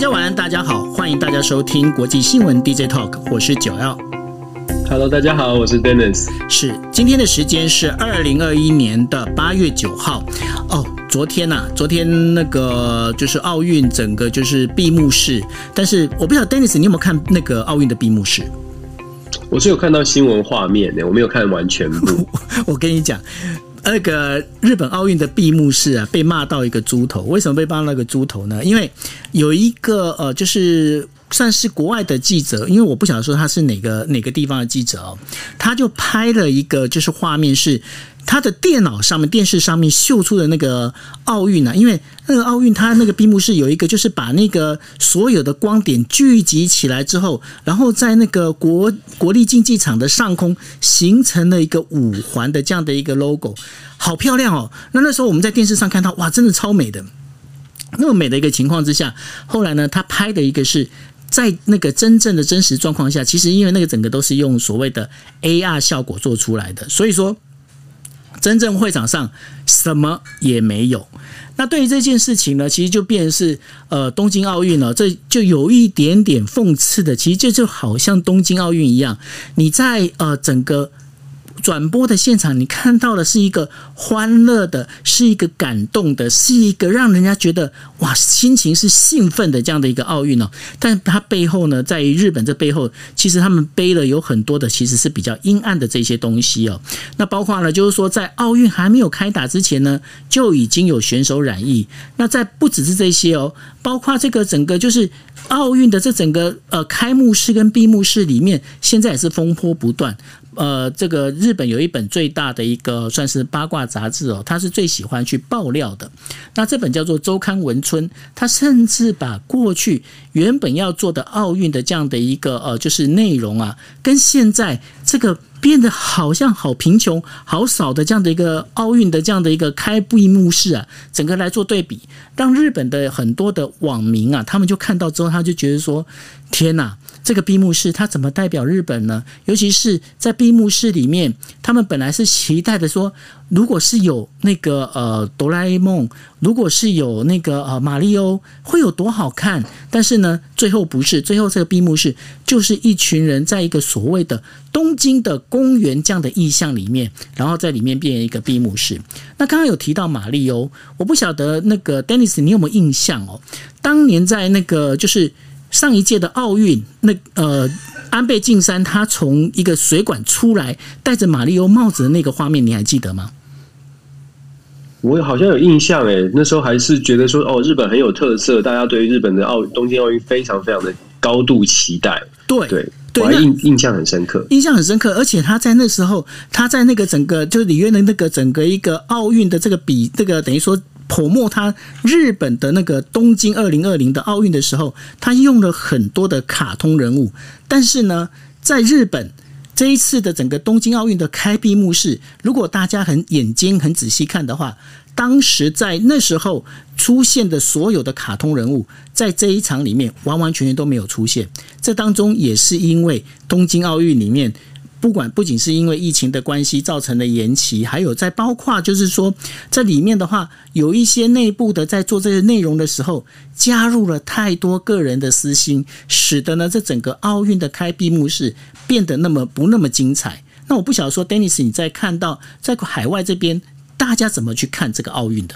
大家晚安，大家好，欢迎大家收听国际新闻 DJ Talk，我是九 L。Hello，大家好，我是 Dennis。是，今天的时间是二零二一年的八月九号。哦，昨天呐、啊，昨天那个就是奥运整个就是闭幕式，但是我不知道 Dennis 你有没有看那个奥运的闭幕式？我是有看到新闻画面的，我没有看完全部。我跟你讲。那个日本奥运的闭幕式啊，被骂到一个猪头。为什么被骂那个猪头呢？因为有一个呃，就是算是国外的记者，因为我不想说他是哪个哪个地方的记者哦，他就拍了一个就是画面是。他的电脑上面、电视上面秀出的那个奥运啊，因为那个奥运，它那个闭幕式有一个，就是把那个所有的光点聚集起来之后，然后在那个国国立竞技场的上空形成了一个五环的这样的一个 logo，好漂亮哦！那那时候我们在电视上看到，哇，真的超美的。那么美的一个情况之下，后来呢，他拍的一个是在那个真正的真实状况下，其实因为那个整个都是用所谓的 AR 效果做出来的，所以说。真正会场上什么也没有。那对于这件事情呢，其实就变成是呃东京奥运了，这就有一点点讽刺的。其实这就好像东京奥运一样，你在呃整个。转播的现场，你看到的是一个欢乐的，是一个感动的，是一个让人家觉得哇，心情是兴奋的这样的一个奥运哦。但它背后呢，在于日本这背后，其实他们背了有很多的，其实是比较阴暗的这些东西哦。那包括了，就是说在奥运还没有开打之前呢，就已经有选手染疫。那在不只是这些哦，包括这个整个就是奥运的这整个呃开幕式跟闭幕式里面，现在也是风波不断。呃，这个日本有一本最大的一个算是八卦杂志哦，他是最喜欢去爆料的。那这本叫做《周刊文春》，他甚至把过去原本要做的奥运的这样的一个呃，就是内容啊，跟现在这个变得好像好贫穷、好少的这样的一个奥运的这样的一个开闭幕式啊，整个来做对比，让日本的很多的网民啊，他们就看到之后，他就觉得说：天哪！这个闭幕式它怎么代表日本呢？尤其是在闭幕式里面，他们本来是期待的说，如果是有那个呃哆啦 A 梦，如果是有那个呃马里欧，会有多好看？但是呢，最后不是，最后这个闭幕式就是一群人在一个所谓的东京的公园这样的意象里面，然后在里面变一个闭幕式。那刚刚有提到马里欧，我不晓得那个 Dennis 你有没有印象哦？当年在那个就是。上一届的奥运，那呃，安倍晋三他从一个水管出来，戴着马里欧帽子的那个画面，你还记得吗？我好像有印象诶，那时候还是觉得说，哦，日本很有特色，大家对于日本的奥东京奥运非常非常的高度期待。对对对，我还印印象很深刻，印象很深刻。而且他在那时候，他在那个整个就是里约的那个整个一个奥运的这个比，这个等于说。Promote 他日本的那个东京二零二零的奥运的时候，他用了很多的卡通人物。但是呢，在日本这一次的整个东京奥运的开闭幕式，如果大家很眼睛很仔细看的话，当时在那时候出现的所有的卡通人物，在这一场里面完完全全都没有出现。这当中也是因为东京奥运里面。不管不仅是因为疫情的关系造成的延期，还有在包括就是说，这里面的话有一些内部的在做这些内容的时候，加入了太多个人的私心，使得呢这整个奥运的开闭幕式变得那么不那么精彩。那我不晓得说，Dennis，你在看到在海外这边大家怎么去看这个奥运的？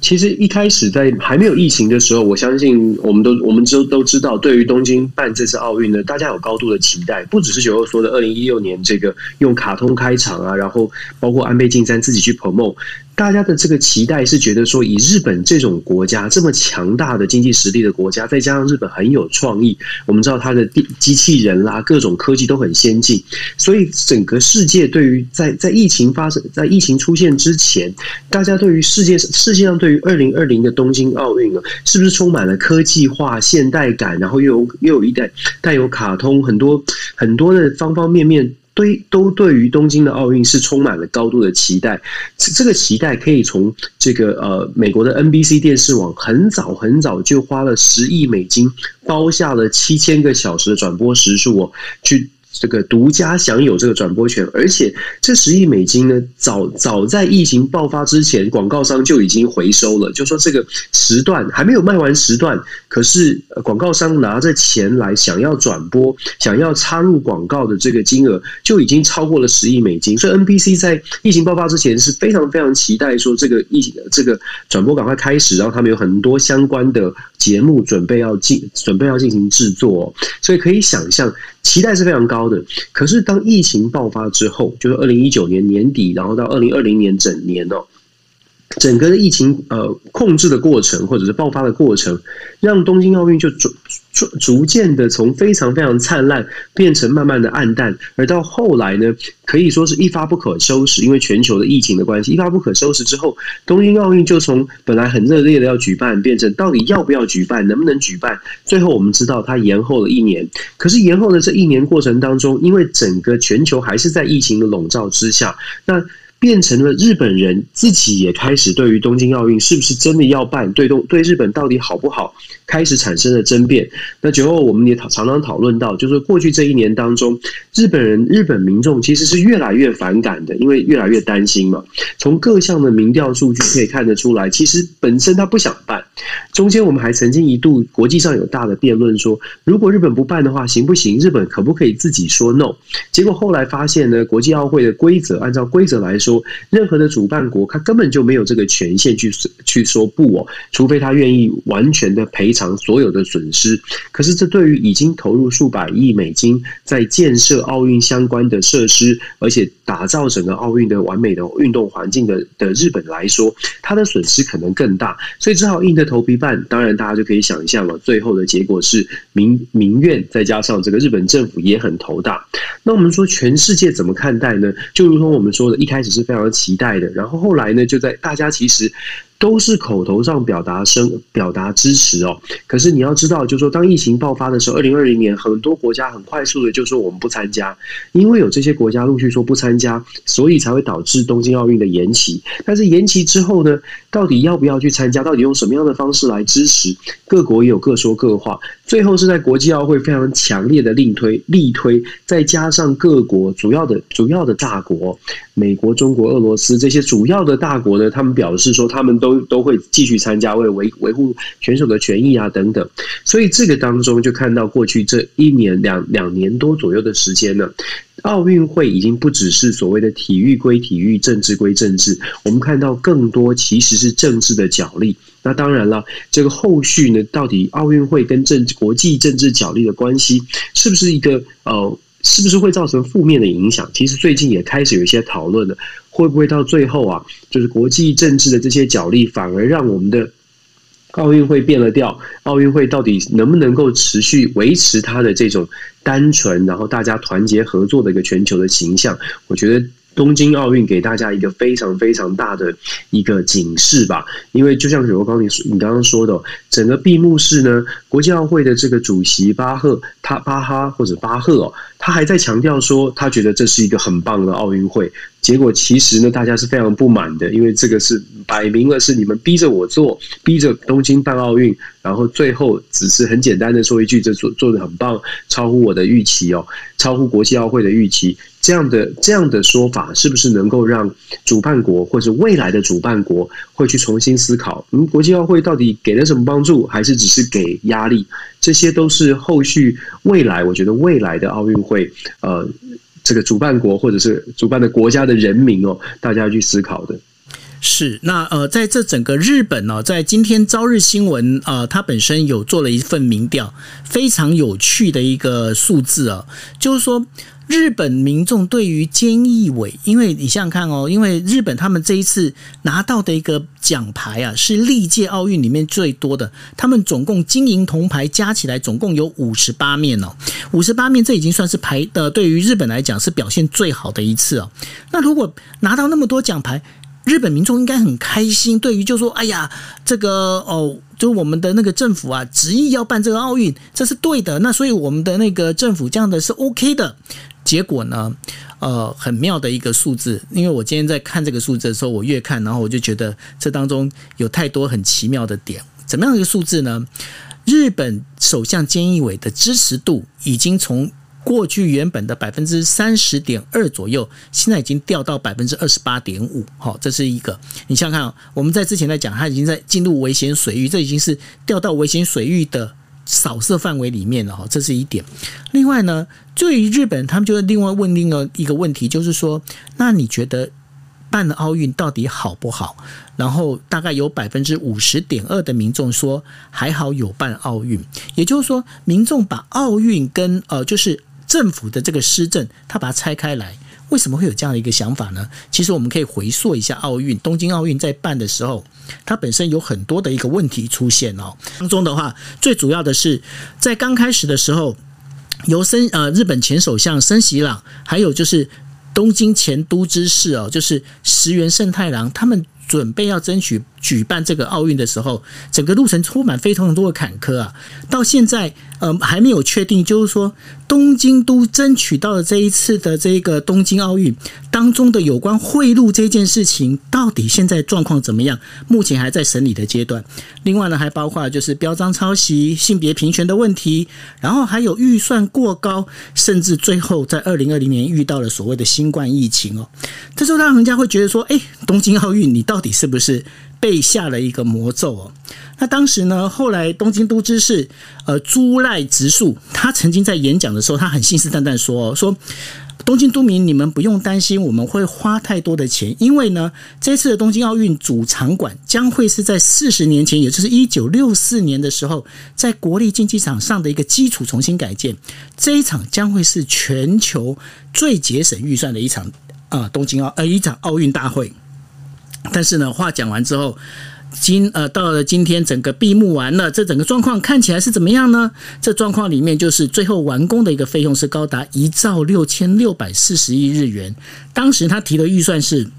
其实一开始在还没有疫情的时候，我相信我们都我们都都知道，对于东京办这次奥运呢，大家有高度的期待。不只是九六说的二零一六年这个用卡通开场啊，然后包括安倍晋三自己去 promote。大家的这个期待是觉得说，以日本这种国家这么强大的经济实力的国家，再加上日本很有创意，我们知道它的机器人啦，各种科技都很先进，所以整个世界对于在在疫情发生、在疫情出现之前，大家对于世界世界上对于二零二零的东京奥运啊，是不是充满了科技化、现代感，然后又有又有一代带有卡通很多很多的方方面面。对，都对于东京的奥运是充满了高度的期待。这个期待可以从这个呃美国的 NBC 电视网很早很早就花了十亿美金包下了七千个小时的转播时数哦，去这个独家享有这个转播权，而且这十亿美金呢，早早在疫情爆发之前，广告商就已经回收了。就说这个时段还没有卖完时段，可是广告商拿着钱来想要转播、想要插入广告的这个金额，就已经超过了十亿美金。所以 NBC 在疫情爆发之前是非常非常期待说这个疫情这个转播赶快开始，然后他们有很多相关的节目准备要进准备要进行制作，所以可以想象。期待是非常高的，可是当疫情爆发之后，就是二零一九年年底，然后到二零二零年整年哦，整个的疫情呃控制的过程，或者是爆发的过程，让东京奥运就逐逐逐渐的从非常非常灿烂变成慢慢的暗淡，而到后来呢，可以说是一发不可收拾，因为全球的疫情的关系，一发不可收拾之后，东京奥运就从本来很热烈的要举办，变成到底要不要举办，能不能举办？最后我们知道它延后了一年，可是延后的这一年过程当中，因为整个全球还是在疫情的笼罩之下，那。变成了日本人自己也开始对于东京奥运是不是真的要办，对东对日本到底好不好，开始产生了争辩。那最后我们也常常讨论到，就是过去这一年当中，日本人日本民众其实是越来越反感的，因为越来越担心嘛。从各项的民调数据可以看得出来，其实本身他不想办。中间我们还曾经一度国际上有大的辩论说，如果日本不办的话，行不行？日本可不可以自己说 no？结果后来发现呢，国际奥会的规则，按照规则来说。说任何的主办国，他根本就没有这个权限去去说不哦，除非他愿意完全的赔偿所有的损失。可是这对于已经投入数百亿美金在建设奥运相关的设施，而且打造整个奥运的完美的运动环境的的日本来说，他的损失可能更大，所以只好硬着头皮办。当然，大家就可以想象了，最后的结果是民民怨，再加上这个日本政府也很头大。那我们说全世界怎么看待呢？就如同我们说的，一开始是。非常期待的，然后后来呢，就在大家其实。都是口头上表达声表达支持哦，可是你要知道，就是说当疫情爆发的时候，二零二零年很多国家很快速的就说我们不参加，因为有这些国家陆续说不参加，所以才会导致东京奥运的延期。但是延期之后呢，到底要不要去参加？到底用什么样的方式来支持？各国也有各说各话。最后是在国际奥会非常强烈的力推力推，再加上各国主要的主要的大国，美国、中国、俄罗斯这些主要的大国呢，他们表示说他们都。都都会继续参加，为维维护选手的权益啊等等，所以这个当中就看到过去这一年两两年多左右的时间呢，奥运会已经不只是所谓的体育归体育，政治归政治，我们看到更多其实是政治的角力。那当然了，这个后续呢，到底奥运会跟政国际政治角力的关系是不是一个呃？是不是会造成负面的影响？其实最近也开始有一些讨论了，会不会到最后啊，就是国际政治的这些角力，反而让我们的奥运会变了调？奥运会到底能不能够持续维持它的这种单纯，然后大家团结合作的一个全球的形象？我觉得。东京奥运给大家一个非常非常大的一个警示吧，因为就像许国刚你你刚刚说的，整个闭幕式呢，国际奥会的这个主席巴赫他巴哈或者巴赫哦，他还在强调说，他觉得这是一个很棒的奥运会。结果其实呢，大家是非常不满的，因为这个是摆明了是你们逼着我做，逼着东京办奥运，然后最后只是很简单的说一句，这做做得很棒，超乎我的预期哦，超乎国际奥会的预期。这样的这样的说法，是不是能够让主办国或者未来的主办国会去重新思考？嗯，国际奥会到底给了什么帮助，还是只是给压力？这些都是后续未来，我觉得未来的奥运会，呃。这个主办国或者是主办的国家的人民哦，大家要去思考的。是，那呃，在这整个日本呢，在今天朝日新闻呃，它本身有做了一份民调，非常有趣的一个数字啊，就是说。日本民众对于菅义伟，因为你想想看哦，因为日本他们这一次拿到的一个奖牌啊，是历届奥运里面最多的。他们总共金银铜牌加起来总共有五十八面哦，五十八面，这已经算是排的，对于日本来讲是表现最好的一次哦。那如果拿到那么多奖牌，日本民众应该很开心。对于就说，哎呀，这个哦，就我们的那个政府啊，执意要办这个奥运，这是对的。那所以我们的那个政府这样的是 OK 的。结果呢，呃，很妙的一个数字，因为我今天在看这个数字的时候，我越看，然后我就觉得这当中有太多很奇妙的点。怎么样一个数字呢？日本首相菅义伟的支持度已经从过去原本的百分之三十点二左右，现在已经掉到百分之二十八点五。好，这是一个。你想想看，我们在之前在讲，他已经在进入危险水域，这已经是掉到危险水域的扫射范围里面了。哈，这是一点。另外呢，对于日本，他们就会另外问另外一个问题，就是说，那你觉得？办了奥运到底好不好？然后大概有百分之五十点二的民众说还好有办奥运，也就是说民众把奥运跟呃就是政府的这个施政，他把它拆开来，为什么会有这样的一个想法呢？其实我们可以回溯一下奥运，东京奥运在办的时候，它本身有很多的一个问题出现哦。当中的话，最主要的是在刚开始的时候，由森呃日本前首相森喜朗，还有就是。东京前都知事哦，就是石原慎太郎，他们准备要争取举办这个奥运的时候，整个路程充满非常多的坎坷啊，到现在。呃，还没有确定，就是说东京都争取到了这一次的这个东京奥运当中的有关贿赂这件事情，到底现在状况怎么样？目前还在审理的阶段。另外呢，还包括就是标章抄袭、性别平权的问题，然后还有预算过高，甚至最后在二零二零年遇到了所谓的新冠疫情哦。这时候让人家会觉得说，哎，东京奥运你到底是不是被下了一个魔咒哦？那当时呢，后来东京都知事呃猪濑直树，他曾经在演讲的时候，他很信誓旦旦说说东京都民，你们不用担心我们会花太多的钱，因为呢，这次的东京奥运主场馆将会是在四十年前，也就是一九六四年的时候，在国立竞技场上的一个基础重新改建，这一场将会是全球最节省预算的一场啊、东京奥呃一场奥运大会。但是呢，话讲完之后。今呃到了今天，整个闭幕完了，这整个状况看起来是怎么样呢？这状况里面就是最后完工的一个费用是高达一兆六千六百四十亿日元，当时他提的预算是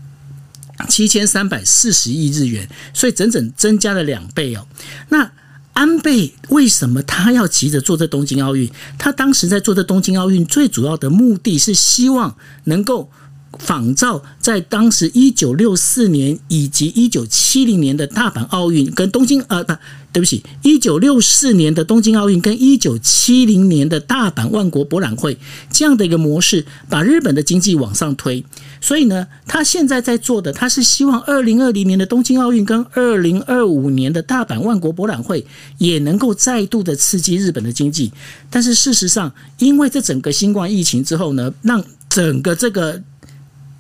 七千三百四十亿日元，所以整整增加了两倍哦。那安倍为什么他要急着做这东京奥运？他当时在做这东京奥运最主要的目的是希望能够。仿照在当时一九六四年以及一九七零年的大阪奥运跟东京呃，对不起，一九六四年的东京奥运跟一九七零年的大阪万国博览会这样的一个模式，把日本的经济往上推。所以呢，他现在在做的，他是希望二零二零年的东京奥运跟二零二五年的大阪万国博览会也能够再度的刺激日本的经济。但是事实上，因为这整个新冠疫情之后呢，让整个这个。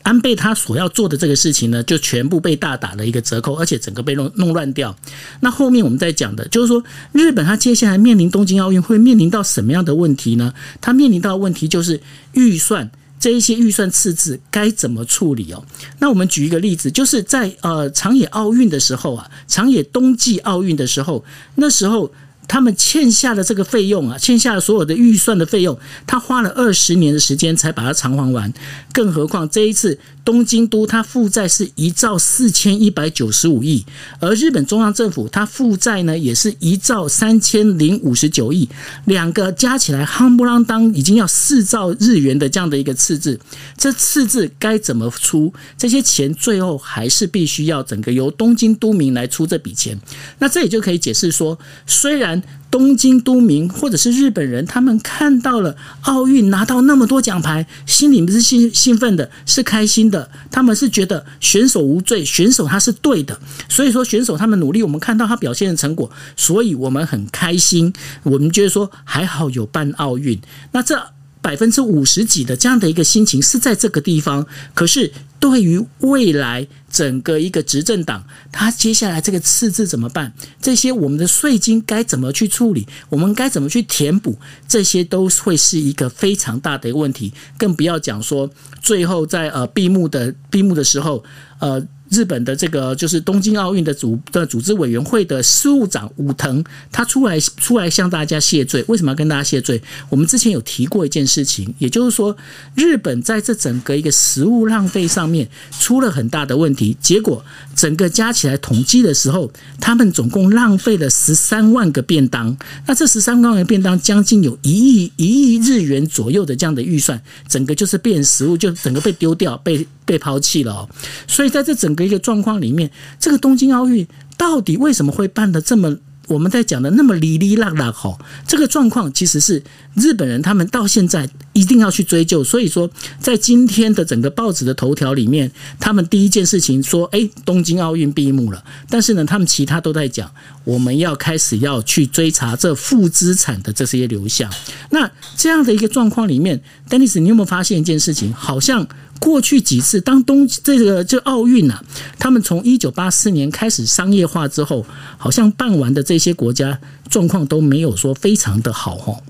安倍他所要做的这个事情呢，就全部被大打了一个折扣，而且整个被弄弄乱掉。那后面我们在讲的，就是说日本他接下来面临东京奥运会面临到什么样的问题呢？他面临到的问题就是预算这一些预算赤字该怎么处理哦？那我们举一个例子，就是在呃长野奥运的时候啊，长野冬季奥运的时候，那时候。他们欠下的这个费用啊，欠下了所有的预算的费用，他花了二十年的时间才把它偿还完。更何况这一次东京都它负债是一兆四千一百九十五亿，而日本中央政府它负债呢也是一兆三千零五十九亿，两个加起来夯不啷当已经要四兆日元的这样的一个赤字，这赤字该怎么出？这些钱最后还是必须要整个由东京都民来出这笔钱。那这也就可以解释说，虽然东京都民或者是日本人，他们看到了奥运拿到那么多奖牌，心里面是兴兴奋的，是开心的。他们是觉得选手无罪，选手他是对的。所以说选手他们努力，我们看到他表现的成果，所以我们很开心。我们觉得说还好有办奥运。那这。百分之五十几的这样的一个心情是在这个地方，可是对于未来整个一个执政党，他接下来这个赤字怎么办？这些我们的税金该怎么去处理？我们该怎么去填补？这些都会是一个非常大的一个问题，更不要讲说最后在呃闭幕的闭幕的时候，呃。日本的这个就是东京奥运的组的组织委员会的事务长武藤，他出来出来向大家谢罪。为什么要跟大家谢罪？我们之前有提过一件事情，也就是说，日本在这整个一个食物浪费上面出了很大的问题。结果整个加起来统计的时候，他们总共浪费了十三万个便当。那这十三万个便当，将近有一亿一亿日元左右的这样的预算，整个就是变食物，就整个被丢掉，被。被抛弃了哦，所以在这整个一个状况里面，这个东京奥运到底为什么会办得这么我们在讲的那么哩哩啦啦吼，这个状况其实是日本人他们到现在一定要去追究。所以说，在今天的整个报纸的头条里面，他们第一件事情说：“哎，东京奥运闭幕了。”但是呢，他们其他都在讲，我们要开始要去追查这负资产的这些流向。那这样的一个状况里面，Dennis，你有没有发现一件事情？好像。过去几次，当东这个这奥运啊，他们从一九八四年开始商业化之后，好像办完的这些国家状况都没有说非常的好哦。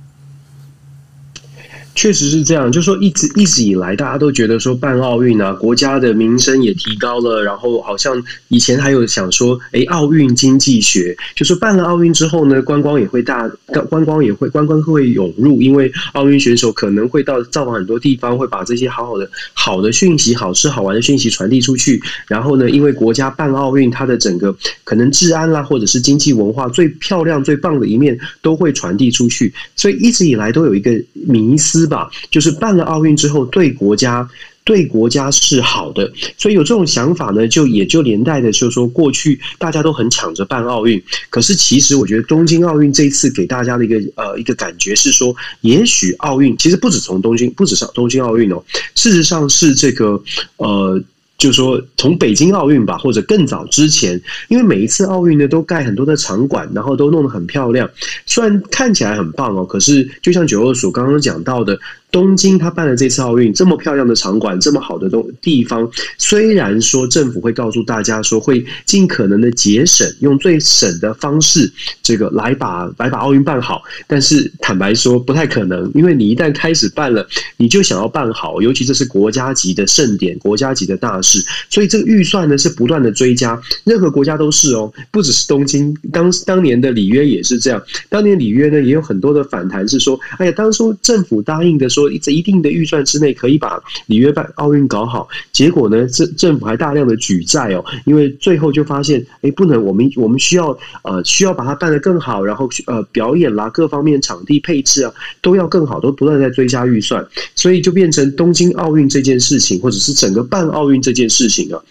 确实是这样，就说一直一直以来，大家都觉得说办奥运啊，国家的名声也提高了，然后好像以前还有想说，哎，奥运经济学，就是办了奥运之后呢，观光也会大，观光也会观光会涌入，因为奥运选手可能会到造访很多地方，会把这些好好的好的讯息、好吃好玩的讯息传递出去。然后呢，因为国家办奥运，它的整个可能治安啦，或者是经济文化最漂亮、最棒的一面都会传递出去，所以一直以来都有一个迷思。吧，就是办了奥运之后，对国家对国家是好的，所以有这种想法呢，就也就连带的，就是说过去大家都很抢着办奥运，可是其实我觉得东京奥运这一次给大家的一个呃一个感觉是说，也许奥运其实不止从东京，不止上东京奥运哦，事实上是这个呃。就说，从北京奥运吧，或者更早之前，因为每一次奥运呢，都盖很多的场馆，然后都弄得很漂亮，虽然看起来很棒哦，可是就像九二所刚刚讲到的。东京他办了这次奥运，这么漂亮的场馆，这么好的东地方，虽然说政府会告诉大家说会尽可能的节省，用最省的方式，这个来把来把奥运办好，但是坦白说不太可能，因为你一旦开始办了，你就想要办好，尤其这是国家级的盛典，国家级的大事，所以这个预算呢是不断的追加，任何国家都是哦，不只是东京，当当年的里约也是这样，当年里约呢也有很多的反弹，是说，哎呀，当初政府答应的说。说在一定的预算之内可以把里约办奥运搞好，结果呢，政政府还大量的举债哦，因为最后就发现，哎，不能，我们我们需要呃需要把它办得更好，然后呃表演啦，各方面场地配置啊都要更好，都不断在追加预算，所以就变成东京奥运这件事情，或者是整个办奥运这件事情啊。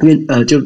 变呃，就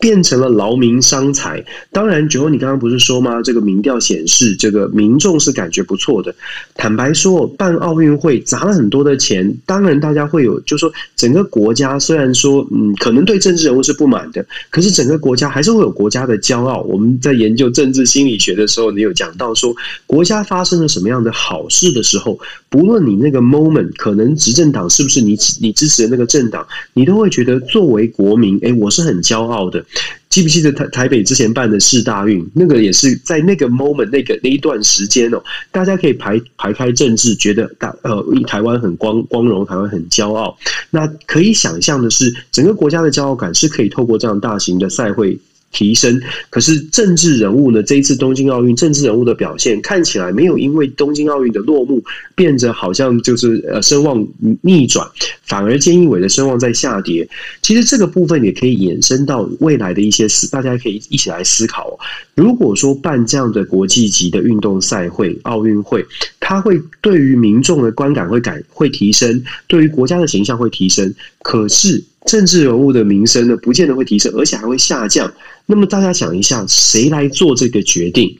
变成了劳民伤财。当然，九欧，你刚刚不是说吗？这个民调显示，这个民众是感觉不错的。坦白说，办奥运会砸了很多的钱，当然大家会有，就说整个国家虽然说，嗯，可能对政治人物是不满的，可是整个国家还是会有国家的骄傲。我们在研究政治心理学的时候，你有讲到说，国家发生了什么样的好事的时候，不论你那个 moment 可能执政党是不是你你支持的那个政党，你都会觉得作为国民，哎。我是很骄傲的，记不记得台台北之前办的世大运，那个也是在那个 moment 那个那一段时间哦，大家可以排排开政治，觉得大呃台湾很光光荣，台湾很骄傲。那可以想象的是，整个国家的骄傲感是可以透过这样大型的赛会。提升，可是政治人物呢？这一次东京奥运，政治人物的表现看起来没有因为东京奥运的落幕，变得好像就是呃声望逆转，反而菅义伟的声望在下跌。其实这个部分也可以延伸到未来的一些事，大家可以一起来思考。如果说办这样的国际级的运动赛会、奥运会，它会对于民众的观感会改会提升，对于国家的形象会提升，可是。政治人物的名声呢，不见得会提升，而且还会下降。那么大家想一下，谁来做这个决定？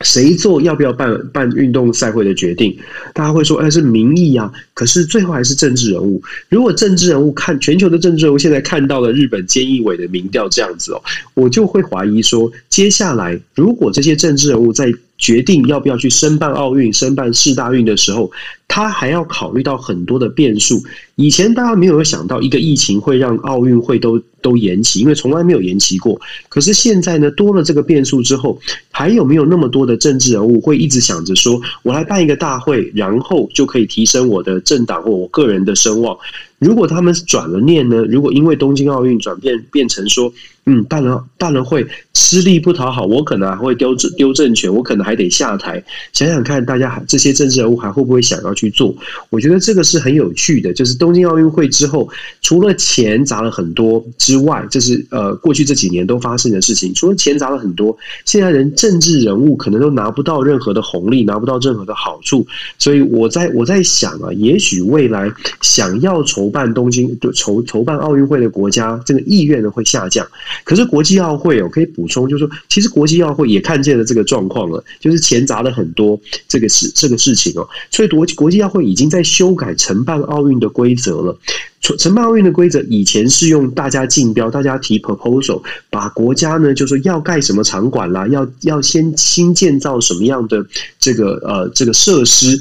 谁做要不要办办运动赛会的决定？大家会说，哎，是民意啊。可是最后还是政治人物。如果政治人物看全球的政治人物现在看到了日本菅义伟的民调这样子哦，我就会怀疑说，接下来如果这些政治人物在决定要不要去申办奥运、申办世大运的时候，他还要考虑到很多的变数。以前大家没有想到一个疫情会让奥运会都都延期，因为从来没有延期过。可是现在呢，多了这个变数之后，还有没有那么多的政治人物会一直想着说，我来办一个大会，然后就可以提升我的政党或我个人的声望？如果他们转了念呢？如果因为东京奥运转变变成说，嗯，办了办了会吃力不讨好，我可能还会丢丢政权，我可能还得下台。想想看，大家这些政治人物还会不会想要去？去做。我觉得这个是很有趣的，就是东京奥运会之后，除了钱砸了很多之外，这是呃过去这几年都发生的事情。除了钱砸了很多，现在人政治人物可能都拿不到任何的红利，拿不到任何的好处。所以我在我在想啊，也许未来想要筹办东京筹筹办奥运会的国家，这个意愿呢会下降。可是国际奥会哦，可以补充，就是说，其实国际奥会也看见了这个状况了，就是钱砸了很多，这个事这个事情哦，所以国际国际奥会已经在修改承办奥运的规则了。承办奥运的规则以前是用大家竞标，大家提 proposal，把国家呢就说要盖什么场馆啦，要要先新建造什么样的这个呃这个设施，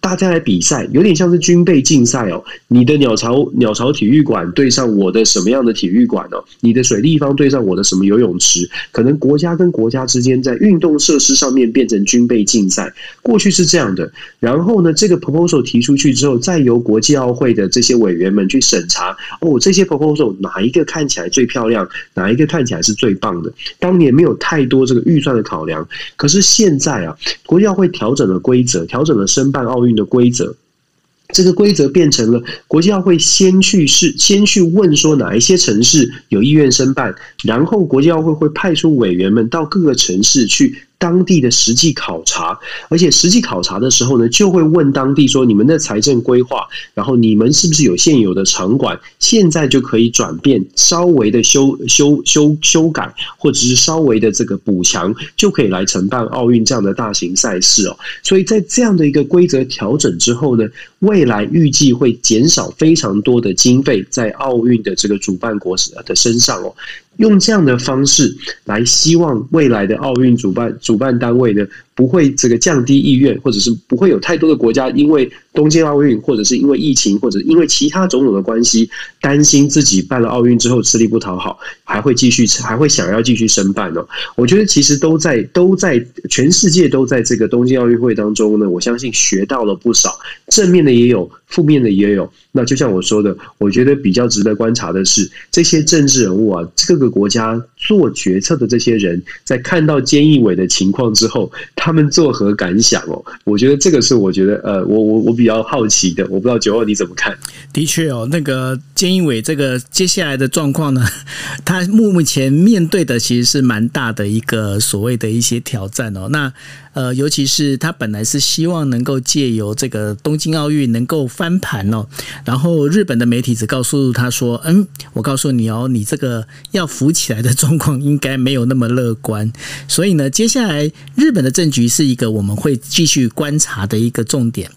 大家来比赛，有点像是军备竞赛哦。你的鸟巢鸟巢体育馆对上我的什么样的体育馆哦？你的水立方对上我的什么游泳池？可能国家跟国家之间在运动设施上面变成军备竞赛。过去是这样的，然后呢，这个 proposal 提出去之后，再由国际奥会的这些委员们去。审查哦，这些 proposal 哪一个看起来最漂亮，哪一个看起来是最棒的？当年没有太多这个预算的考量，可是现在啊，国际奥会调整了规则，调整了申办奥运的规则。这个规则变成了国际奥会先去试，先去问说哪一些城市有意愿申办，然后国际奥会会派出委员们到各个城市去。当地的实际考察，而且实际考察的时候呢，就会问当地说：“你们的财政规划，然后你们是不是有现有的场馆？现在就可以转变，稍微的修修修修改，或者是稍微的这个补强，就可以来承办奥运这样的大型赛事哦。所以在这样的一个规则调整之后呢，未来预计会减少非常多的经费在奥运的这个主办国的身上哦。”用这样的方式来，希望未来的奥运主办主办单位呢，不会这个降低意愿，或者是不会有太多的国家因为东京奥运，或者是因为疫情，或者因为其他种种的关系，担心自己办了奥运之后吃力不讨好，还会继续还会想要继续申办呢？我觉得其实都在都在全世界都在这个东京奥运会当中呢，我相信学到了不少，正面的也有，负面的也有。那就像我说的，我觉得比较值得观察的是，这些政治人物啊，各个国家做决策的这些人，在看到菅义伟的情况之后，他们作何感想哦？我觉得这个是我觉得呃，我我我比较好奇的，我不知道九二你怎么看？的确哦，那个菅义伟这个接下来的状况呢，他目前面对的其实是蛮大的一个所谓的一些挑战哦。那呃，尤其是他本来是希望能够借由这个东京奥运能够翻盘哦。然后日本的媒体只告诉他说：“嗯，我告诉你哦，你这个要浮起来的状况应该没有那么乐观。所以呢，接下来日本的政局是一个我们会继续观察的一个重点。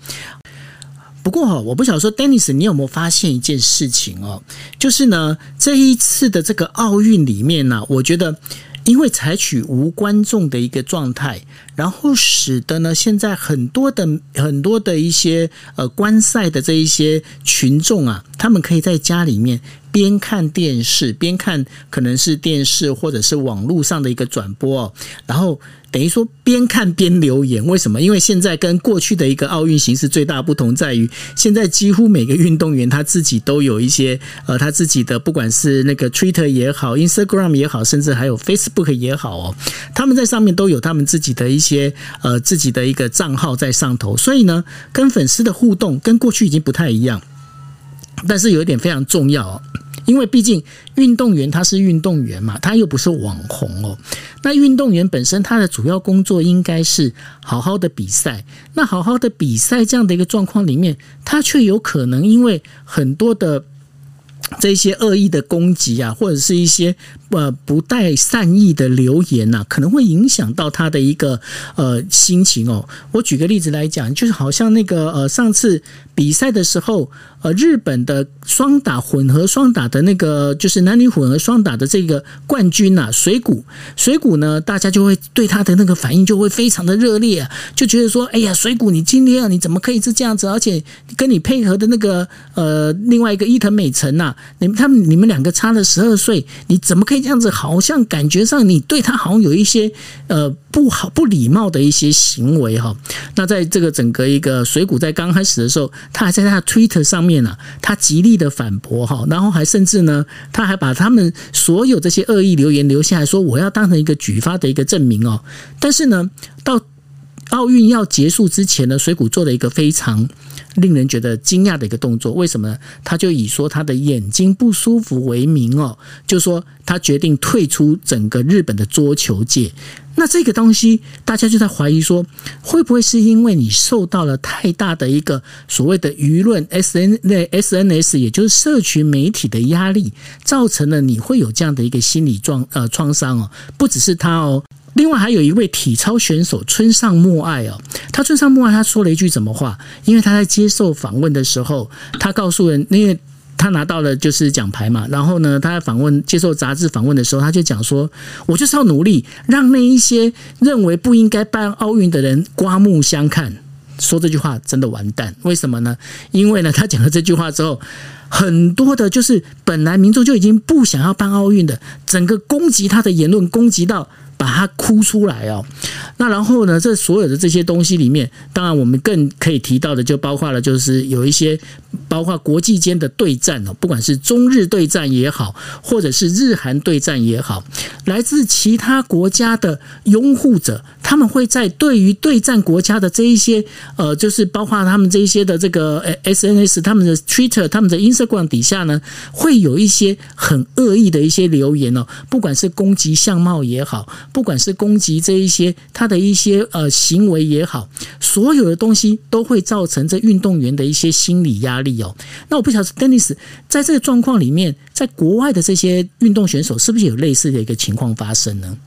不过哈，我不晓得说，Dennis，你有没有发现一件事情哦？就是呢，这一次的这个奥运里面呢，我觉得因为采取无观众的一个状态。”然后使得呢，现在很多的很多的一些呃观赛的这一些群众啊，他们可以在家里面边看电视边看，可能是电视或者是网络上的一个转播哦，然后等于说边看边留言。为什么？因为现在跟过去的一个奥运形式最大不同在于，现在几乎每个运动员他自己都有一些呃他自己的，不管是那个 Twitter 也好，Instagram 也好，甚至还有 Facebook 也好哦，他们在上面都有他们自己的一些。呃自己的一个账号在上头，所以呢，跟粉丝的互动跟过去已经不太一样。但是有一点非常重要，因为毕竟运动员他是运动员嘛，他又不是网红哦。那运动员本身他的主要工作应该是好好的比赛。那好好的比赛这样的一个状况里面，他却有可能因为很多的。这些恶意的攻击啊，或者是一些呃不带善意的留言呐、可能会影响到他的一个呃心情哦。我举个例子来讲，就是好像那个呃上次比赛的时候。呃，日本的双打混合双打的那个，就是男女混合双打的这个冠军呐、水谷，水谷呢，大家就会对他的那个反应就会非常的热烈啊，就觉得说，哎呀，水谷，你今天啊，你怎么可以是这样子？而且跟你配合的那个呃，另外一个伊藤美诚呐，你们他们你们两个差了十二岁，你怎么可以这样子？好像感觉上你对他好像有一些呃不好不礼貌的一些行为哈。那在这个整个一个水谷在刚开始的时候，他还在他的 Twitter 上面。面呢，他极力的反驳哈，然后还甚至呢，他还把他们所有这些恶意留言留下来说，我要当成一个举发的一个证明哦。但是呢，到奥运要结束之前呢，水谷做了一个非常令人觉得惊讶的一个动作。为什么呢？他就以说他的眼睛不舒服为名哦，就说他决定退出整个日本的桌球界。那这个东西，大家就在怀疑说，会不会是因为你受到了太大的一个所谓的舆论 S N 那 S N S，也就是社群媒体的压力，造成了你会有这样的一个心理状呃创伤哦？不只是他哦。另外还有一位体操选手村上默爱哦，他村上默爱他说了一句什么话？因为他在接受访问的时候，他告诉人，因为他拿到了就是奖牌嘛，然后呢，他在访问接受杂志访问的时候，他就讲说：“我就是要努力让那一些认为不应该办奥运的人刮目相看。”说这句话真的完蛋，为什么呢？因为呢，他讲了这句话之后，很多的就是本来民众就已经不想要办奥运的，整个攻击他的言论，攻击到。把它哭出来哦，那然后呢？这所有的这些东西里面，当然我们更可以提到的，就包括了就是有一些，包括国际间的对战哦，不管是中日对战也好，或者是日韩对战也好，来自其他国家的拥护者，他们会在对于对战国家的这一些呃，就是包括他们这一些的这个 SNS、他们的 Twitter、他们的 Instagram 底下呢，会有一些很恶意的一些留言哦，不管是攻击相貌也好。不管是攻击这一些他的一些呃行为也好，所有的东西都会造成这运动员的一些心理压力哦。那我不晓得，Dennis 在这个状况里面，在国外的这些运动选手是不是有类似的一个情况发生呢？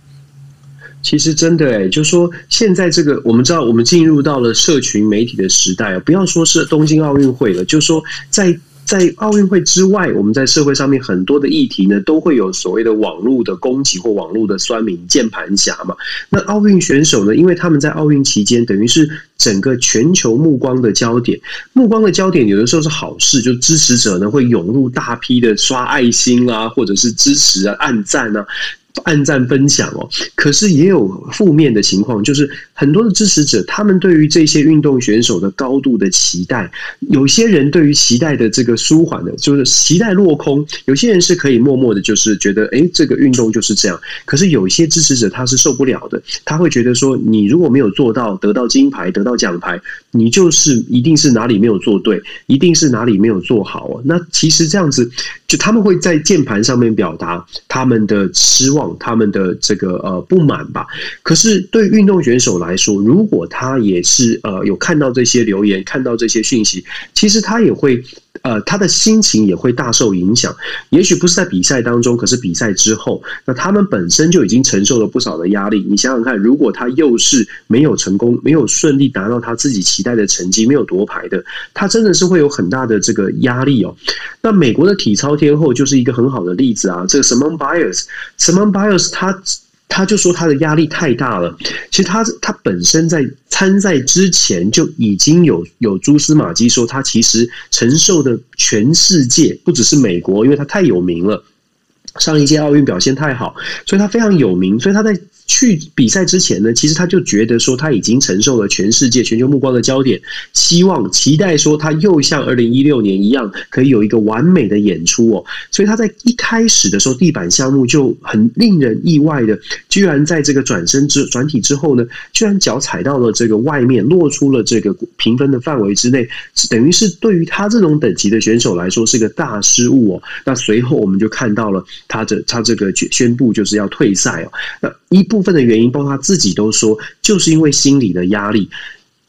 其实真的哎，就说现在这个我们知道，我们进入到了社群媒体的时代，不要说是东京奥运会了，就说在。在奥运会之外，我们在社会上面很多的议题呢，都会有所谓的网络的攻击或网络的酸民、键盘侠嘛。那奥运选手呢，因为他们在奥运期间，等于是整个全球目光的焦点。目光的焦点有的时候是好事，就支持者呢会涌入大批的刷爱心啊，或者是支持啊、按赞啊。按赞分享哦，可是也有负面的情况，就是很多的支持者，他们对于这些运动选手的高度的期待，有些人对于期待的这个舒缓的，就是期待落空，有些人是可以默默的，就是觉得，诶，这个运动就是这样。可是有些支持者他是受不了的，他会觉得说，你如果没有做到得到金牌、得到奖牌，你就是一定是哪里没有做对，一定是哪里没有做好哦。那其实这样子，就他们会在键盘上面表达他们的失望。他们的这个呃不满吧，可是对运动选手来说，如果他也是呃有看到这些留言，看到这些讯息，其实他也会。呃，他的心情也会大受影响。也许不是在比赛当中，可是比赛之后，那他们本身就已经承受了不少的压力。你想想看，如果他又是没有成功、没有顺利达到他自己期待的成绩、没有夺牌的，他真的是会有很大的这个压力哦。那美国的体操天后就是一个很好的例子啊，这个 Simone Biles，Simone Biles 他。他就说他的压力太大了。其实他他本身在参赛之前就已经有有蛛丝马迹说他其实承受的全世界不只是美国，因为他太有名了，上一届奥运表现太好，所以他非常有名，所以他在。去比赛之前呢，其实他就觉得说他已经承受了全世界、全球目光的焦点，希望期待说他又像二零一六年一样，可以有一个完美的演出哦。所以他在一开始的时候，地板项目就很令人意外的，居然在这个转身之转体之后呢，居然脚踩到了这个外面，落出了这个评分的范围之内，等于是对于他这种等级的选手来说是个大失误哦。那随后我们就看到了他的他这个宣布就是要退赛哦。那一部分的原因，包括他自己都说，就是因为心理的压力。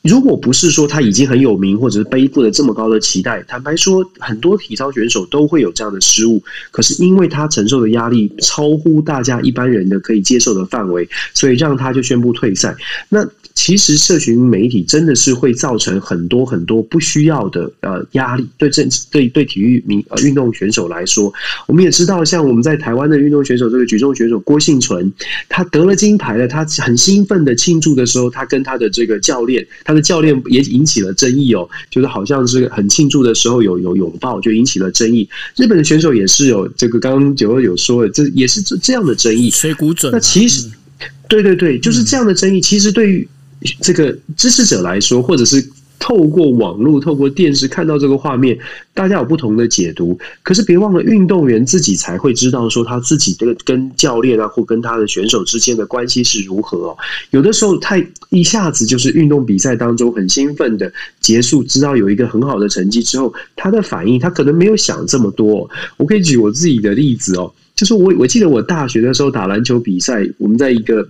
如果不是说他已经很有名，或者是背负了这么高的期待，坦白说，很多体操选手都会有这样的失误。可是因为他承受的压力超乎大家一般人的可以接受的范围，所以让他就宣布退赛。那。其实，社群媒体真的是会造成很多很多不需要的呃压力。对政对对体育名呃运动选手来说，我们也知道，像我们在台湾的运动选手，这个举重选手郭幸存，他得了金牌了，他很兴奋的庆祝的时候，他跟他的这个教练，他的教练也引起了争议哦，就是好像是很庆祝的时候有有拥抱，就引起了争议。日本的选手也是有这个，刚刚九二有说的，这也是这这样的争议。水谷隼，那其实，对对对，就是这样的争议。其实对于这个支持者来说，或者是透过网络、透过电视看到这个画面，大家有不同的解读。可是别忘了，运动员自己才会知道说他自己这个跟教练啊，或跟他的选手之间的关系是如何哦。有的时候太一下子就是运动比赛当中很兴奋的结束，知道有一个很好的成绩之后，他的反应他可能没有想这么多。我可以举我自己的例子哦，就是我我记得我大学的时候打篮球比赛，我们在一个。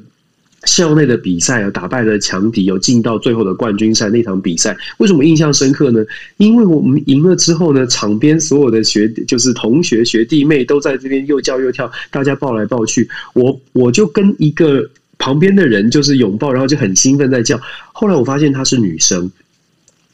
校内的比赛啊，打败了强敌，有进到最后的冠军赛那场比赛，为什么印象深刻呢？因为我们赢了之后呢，场边所有的学就是同学学弟妹都在这边又叫又跳，大家抱来抱去，我我就跟一个旁边的人就是拥抱，然后就很兴奋在叫。后来我发现她是女生。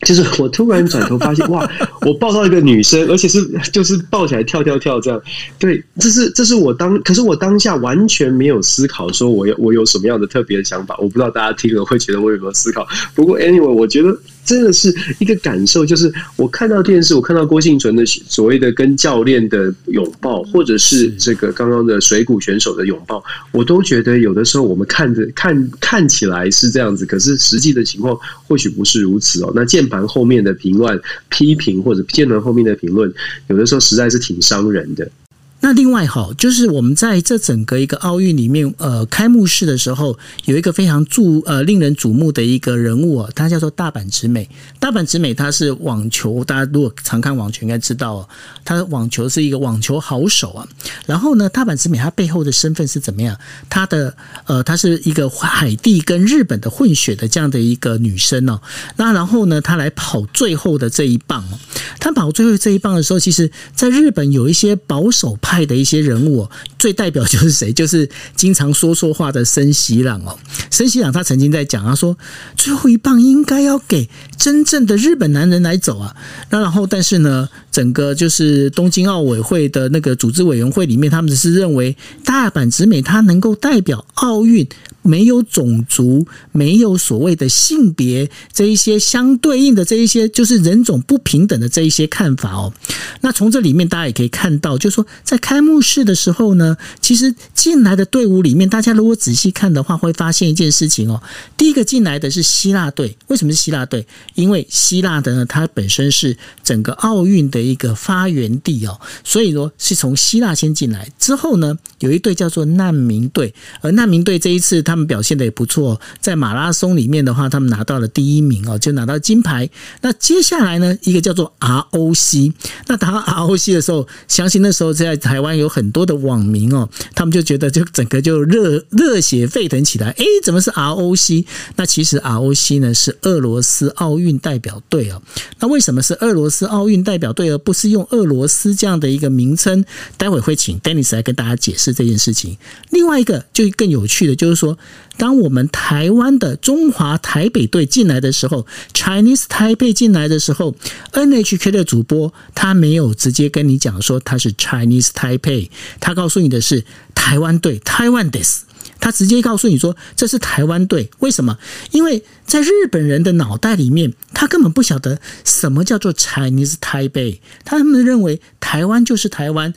就是我突然转头发现，哇！我抱到一个女生，而且是就是抱起来跳跳跳这样。对，这是这是我当，可是我当下完全没有思考，说我有我有什么样的特别的想法。我不知道大家听了会觉得我有没有思考。不过 anyway，我觉得。真的是一个感受，就是我看到电视，我看到郭幸存的所谓的跟教练的拥抱，或者是这个刚刚的水谷选手的拥抱，我都觉得有的时候我们看着看看起来是这样子，可是实际的情况或许不是如此哦。那键盘后面的评论、批评或者键盘后面的评论，有的时候实在是挺伤人的。那另外哈，就是我们在这整个一个奥运里面，呃，开幕式的时候有一个非常注呃令人瞩目的一个人物啊，他叫做大阪直美。大阪直美他是网球，大家如果常看网球应该知道哦，他的网球是一个网球好手啊。然后呢，大阪直美他背后的身份是怎么样？他的呃，他是一个海地跟日本的混血的这样的一个女生哦。那然后呢，他来跑最后的这一棒哦。他跑最后这一棒的时候，其实在日本有一些保守派的一些人物，最代表就是谁？就是经常说错话的森喜朗哦。森喜朗他曾经在讲，他说最后一棒应该要给真正的日本男人来走啊。那然后，但是呢，整个就是东京奥委会的那个组织委员会里面，他们只是认为大阪直美她能够代表奥运。没有种族，没有所谓的性别，这一些相对应的这一些，就是人种不平等的这一些看法哦。那从这里面大家也可以看到，就是说在开幕式的时候呢，其实进来的队伍里面，大家如果仔细看的话，会发现一件事情哦。第一个进来的是希腊队，为什么是希腊队？因为希腊的呢，它本身是整个奥运的一个发源地哦，所以说是从希腊先进来。之后呢，有一队叫做难民队，而难民队这一次他。们表现的也不错，在马拉松里面的话，他们拿到了第一名哦，就拿到金牌。那接下来呢，一个叫做 ROC。那打 到 ROC 的时候，相信那时候在台湾有很多的网民哦，他们就觉得就整个就热热血沸腾起来。哎，怎么是 ROC？那其实 ROC 呢是俄罗斯奥运代表队哦。那为什么是俄罗斯奥运代表队，不是用俄罗斯这样的一个名称？待会会请 Dennis 来跟大家解释这件事情。另外一个就更有趣的就是说。当我们台湾的中华台北队进来的时候，Chinese Taipei 进来的时候，NHK 的主播他没有直接跟你讲说他是 Chinese Taipei，他告诉你的是台湾队，Taiwan des，他直接告诉你说这是台湾队。为什么？因为在日本人的脑袋里面，他根本不晓得什么叫做 Chinese Taipei，他们认为台湾就是台湾。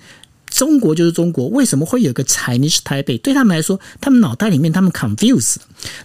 中国就是中国，为什么会有个 Chinese Taipei？对他们来说，他们脑袋里面他们 confuse。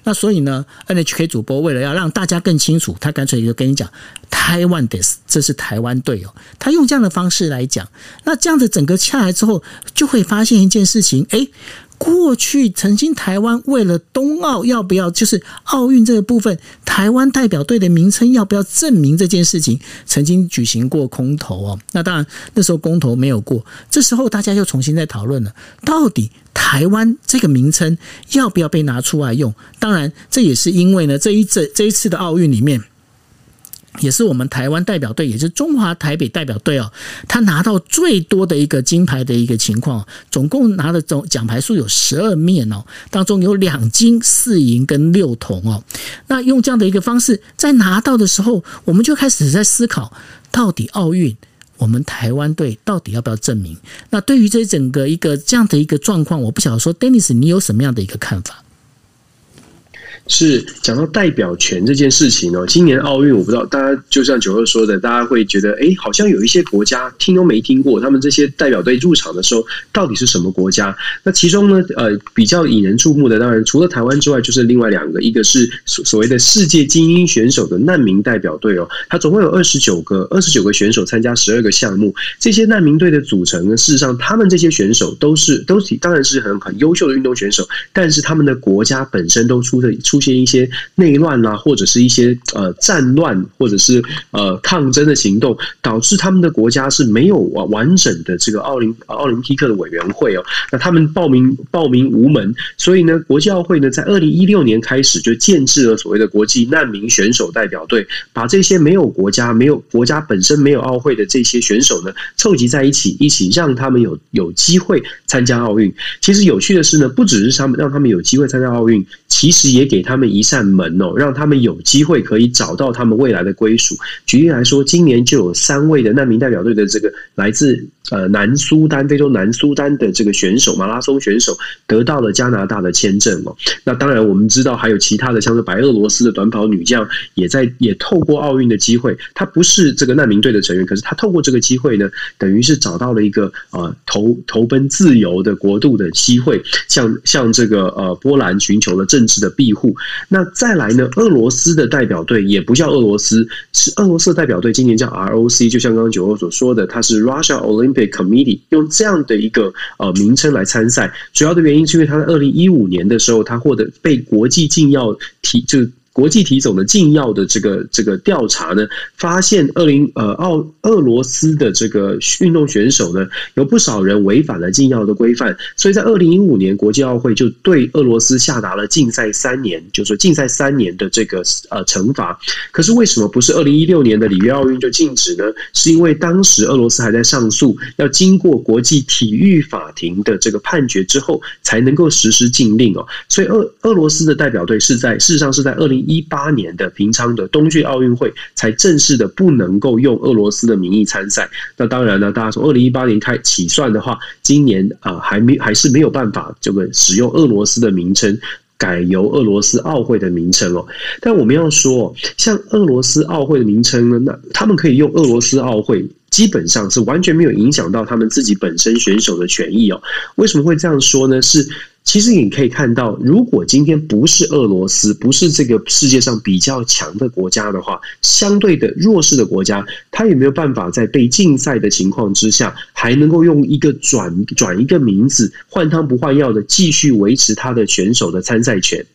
那所以呢，NHK 主播为了要让大家更清楚，他干脆就跟你讲台湾 des，这是台湾队哦。他用这样的方式来讲，那这样子整个下来之后，就会发现一件事情，诶。过去曾经台湾为了冬奥要不要就是奥运这个部分，台湾代表队的名称要不要证明这件事情，曾经举行过公投哦。那当然那时候公投没有过，这时候大家又重新在讨论了，到底台湾这个名称要不要被拿出来用？当然这也是因为呢，这一这这一次的奥运里面。也是我们台湾代表队，也是中华台北代表队哦，他拿到最多的一个金牌的一个情况，总共拿的总奖牌数有十二面哦，当中有两金四银跟六铜哦。那用这样的一个方式，在拿到的时候，我们就开始在思考，到底奥运我们台湾队到底要不要证明？那对于这整个一个这样的一个状况，我不晓得说，Dennis 你有什么样的一个看法？是讲到代表权这件事情哦，今年奥运我不知道，大家就像九二说的，大家会觉得，哎，好像有一些国家听都没听过，他们这些代表队入场的时候到底是什么国家？那其中呢，呃，比较引人注目的，当然除了台湾之外，就是另外两个，一个是所所谓的世界精英选手的难民代表队哦，它总共有二十九个二十九个选手参加十二个项目，这些难民队的组成呢，事实上他们这些选手都是都是当然是很很优秀的运动选手，但是他们的国家本身都出的出。出现一些内乱啊，或者是一些呃战乱，或者是呃抗争的行动，导致他们的国家是没有完完整的这个奥林奥林匹克的委员会哦。那他们报名报名无门，所以呢，国际奥会呢在二零一六年开始就建制了所谓的国际难民选手代表队，把这些没有国家、没有国家本身没有奥会的这些选手呢凑集在一起，一起让他们有有机会参加奥运。其实有趣的是呢，不只是他们让他们有机会参加奥运，其实也给他们一扇门哦，让他们有机会可以找到他们未来的归属。举例来说，今年就有三位的难民代表队的这个来自呃南苏丹、非洲南苏丹的这个选手，马拉松选手得到了加拿大的签证哦。那当然，我们知道还有其他的，像是白俄罗斯的短跑女将，也在也透过奥运的机会，她不是这个难民队的成员，可是她透过这个机会呢，等于是找到了一个呃投投奔自由的国度的机会，向向这个呃波兰寻求了政治的庇护。那再来呢？俄罗斯的代表队也不叫俄罗斯，是俄罗斯的代表队，今年叫 ROC，就像刚刚九欧所说的，它是 Russia Olympic Committee，用这样的一个呃名称来参赛。主要的原因是因为他在二零一五年的时候，他获得被国际禁药提就。国际体总的禁药的这个这个调查呢，发现二零呃奥俄罗斯的这个运动选手呢，有不少人违反了禁药的规范，所以在二零一五年国际奥会就对俄罗斯下达了禁赛三年，就说禁赛三年的这个呃惩罚。可是为什么不是二零一六年的里约奥运就禁止呢？是因为当时俄罗斯还在上诉，要经过国际体育法庭的这个判决之后，才能够实施禁令哦。所以俄俄罗斯的代表队是在事实上是在二零。一八年的平昌的冬季奥运会才正式的不能够用俄罗斯的名义参赛。那当然呢，大家从二零一八年开起算的话，今年啊还没还是没有办法这个使用俄罗斯的名称，改由俄罗斯奥会的名称哦。但我们要说，像俄罗斯奥会的名称呢，那他们可以用俄罗斯奥会，基本上是完全没有影响到他们自己本身选手的权益哦。为什么会这样说呢？是。其实你可以看到，如果今天不是俄罗斯，不是这个世界上比较强的国家的话，相对的弱势的国家，他有没有办法在被禁赛的情况之下，还能够用一个转转一个名字，换汤不换药的继续维持他的选手的参赛权？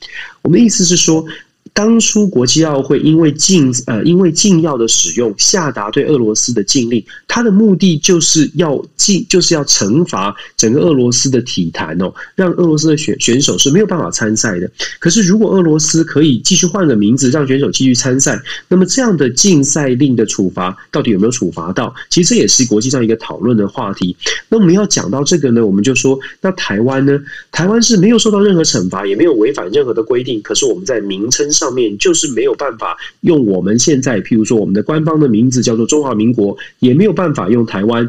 我们意思是说。当初国际奥会因为禁呃因为禁药的使用下达对俄罗斯的禁令，它的目的就是要禁就是要惩罚整个俄罗斯的体坛哦，让俄罗斯的选选手是没有办法参赛的。可是如果俄罗斯可以继续换个名字让选手继续参赛，那么这样的禁赛令的处罚到底有没有处罚到？其实这也是国际上一个讨论的话题。那我们要讲到这个呢，我们就说那台湾呢？台湾是没有受到任何惩罚，也没有违反任何的规定。可是我们在名称上面就是没有办法用我们现在，譬如说我们的官方的名字叫做中华民国，也没有办法用台湾。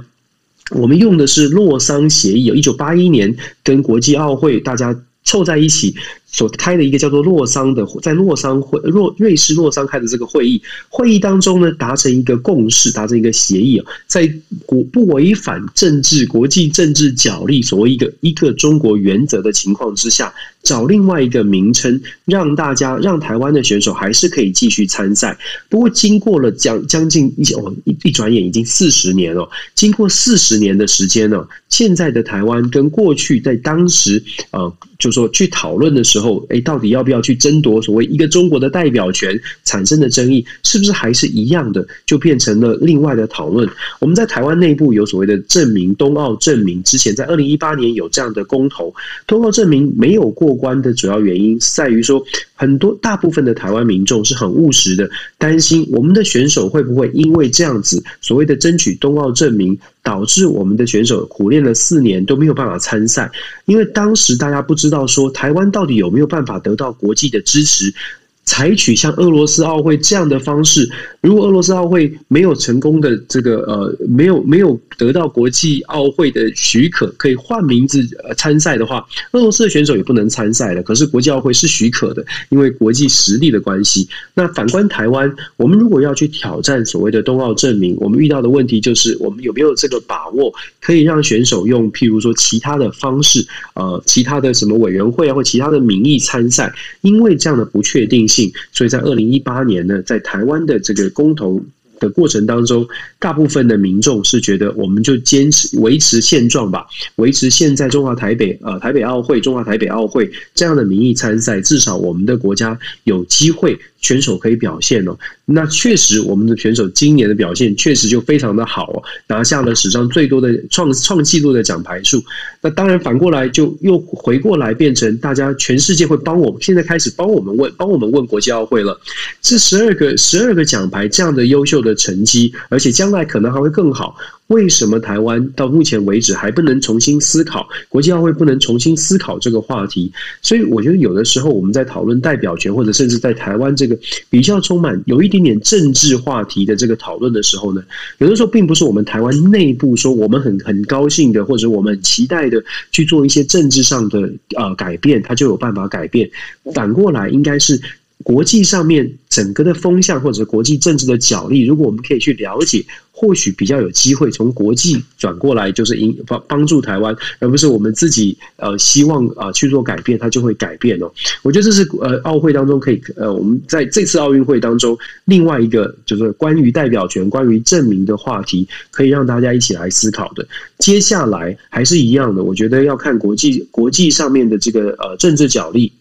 我们用的是洛桑协议，一九八一年跟国际奥会大家凑在一起。所开的一个叫做洛桑的，在洛桑会洛瑞士洛桑开的这个会议，会议当中呢，达成一个共识，达成一个协议啊，在国不违反政治国际政治角力，所谓一个一个中国原则的情况之下，找另外一个名称，让大家让台湾的选手还是可以继续参赛。不过经过了将将近一哦一一转眼已经四十年了，经过四十年的时间呢，现在的台湾跟过去在当时呃，就说去讨论的时候。后，哎，到底要不要去争夺所谓一个中国的代表权产生的争议，是不是还是一样的？就变成了另外的讨论。我们在台湾内部有所谓的证明冬奥证明，之前在二零一八年有这样的公投，冬奥证明没有过关的主要原因是在于说，很多大部分的台湾民众是很务实的，担心我们的选手会不会因为这样子所谓的争取冬奥证明。导致我们的选手苦练了四年都没有办法参赛，因为当时大家不知道说台湾到底有没有办法得到国际的支持。采取像俄罗斯奥会这样的方式，如果俄罗斯奥会没有成功的这个呃，没有没有得到国际奥会的许可，可以换名字参赛的话，俄罗斯的选手也不能参赛了。可是国际奥会是许可的，因为国际实力的关系。那反观台湾，我们如果要去挑战所谓的冬奥证明，我们遇到的问题就是，我们有没有这个把握，可以让选手用譬如说其他的方式，呃，其他的什么委员会啊，或其他的名义参赛？因为这样的不确定性。所以在二零一八年呢，在台湾的这个公投的过程当中，大部分的民众是觉得，我们就坚持维持现状吧，维持现在中华台北呃台北奥会、中华台北奥会这样的名义参赛，至少我们的国家有机会。选手可以表现哦，那确实我们的选手今年的表现确实就非常的好哦，拿下了史上最多的创创纪录的奖牌数。那当然反过来就又回过来变成大家全世界会帮我们，现在开始帮我们问，帮我们问国际奥会了。这十二个十二个奖牌这样的优秀的成绩，而且将来可能还会更好。为什么台湾到目前为止还不能重新思考国际奥会不能重新思考这个话题？所以我觉得有的时候我们在讨论代表权，或者甚至在台湾这个比较充满有一点点政治话题的这个讨论的时候呢，有的时候并不是我们台湾内部说我们很很高兴的，或者我们期待的去做一些政治上的呃改变，它就有办法改变。反过来应该是。国际上面整个的风向或者国际政治的角力，如果我们可以去了解，或许比较有机会从国际转过来，就是帮帮助台湾，而不是我们自己呃希望啊去做改变，它就会改变哦。我觉得这是呃奥会当中可以呃我们在这次奥运会当中另外一个就是关于代表权、关于证明的话题，可以让大家一起来思考的。接下来还是一样的，我觉得要看国际国际上面的这个呃政治角力。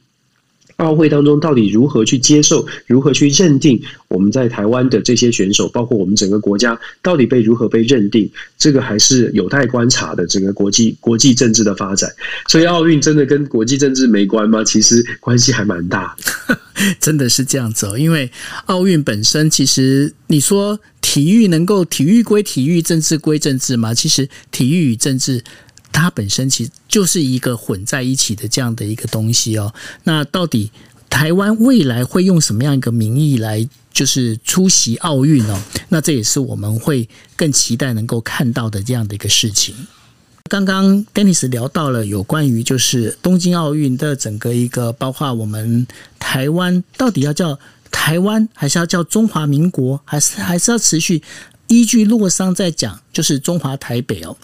奥运会当中到底如何去接受，如何去认定我们在台湾的这些选手，包括我们整个国家到底被如何被认定，这个还是有待观察的。整个国际国际政治的发展，所以奥运真的跟国际政治没关吗？其实关系还蛮大，真的是这样子哦。因为奥运本身，其实你说体育能够体育归体育，政治归政治吗？其实体育与政治。它本身其实就是一个混在一起的这样的一个东西哦。那到底台湾未来会用什么样一个名义来就是出席奥运哦？那这也是我们会更期待能够看到的这样的一个事情。刚刚 Dennis 聊到了有关于就是东京奥运的整个一个，包括我们台湾到底要叫台湾，还是要叫中华民国，还是还是要持续？依据洛桑在讲，就是中华台北哦。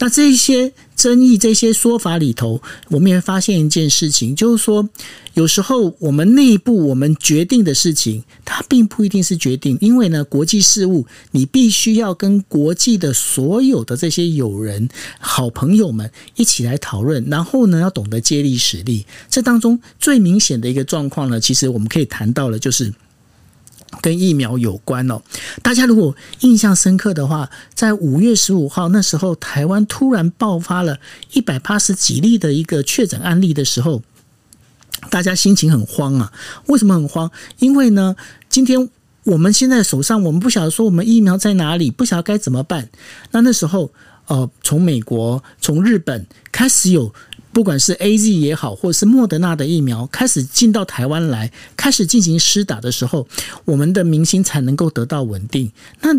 那这些争议、这些说法里头，我们也发现一件事情，就是说，有时候我们内部我们决定的事情，它并不一定是决定，因为呢，国际事务你必须要跟国际的所有的这些友人、好朋友们一起来讨论，然后呢，要懂得借力使力。这当中最明显的一个状况呢，其实我们可以谈到了，就是。跟疫苗有关哦，大家如果印象深刻的话，在五月十五号那时候，台湾突然爆发了一百八十几例的一个确诊案例的时候，大家心情很慌啊。为什么很慌？因为呢，今天我们现在手上，我们不晓得说我们疫苗在哪里，不晓得该怎么办。那那时候，呃，从美国、从日本开始有。不管是 AZ 也好，或是莫德纳的疫苗开始进到台湾来，开始进行施打的时候，我们的民心才能够得到稳定。那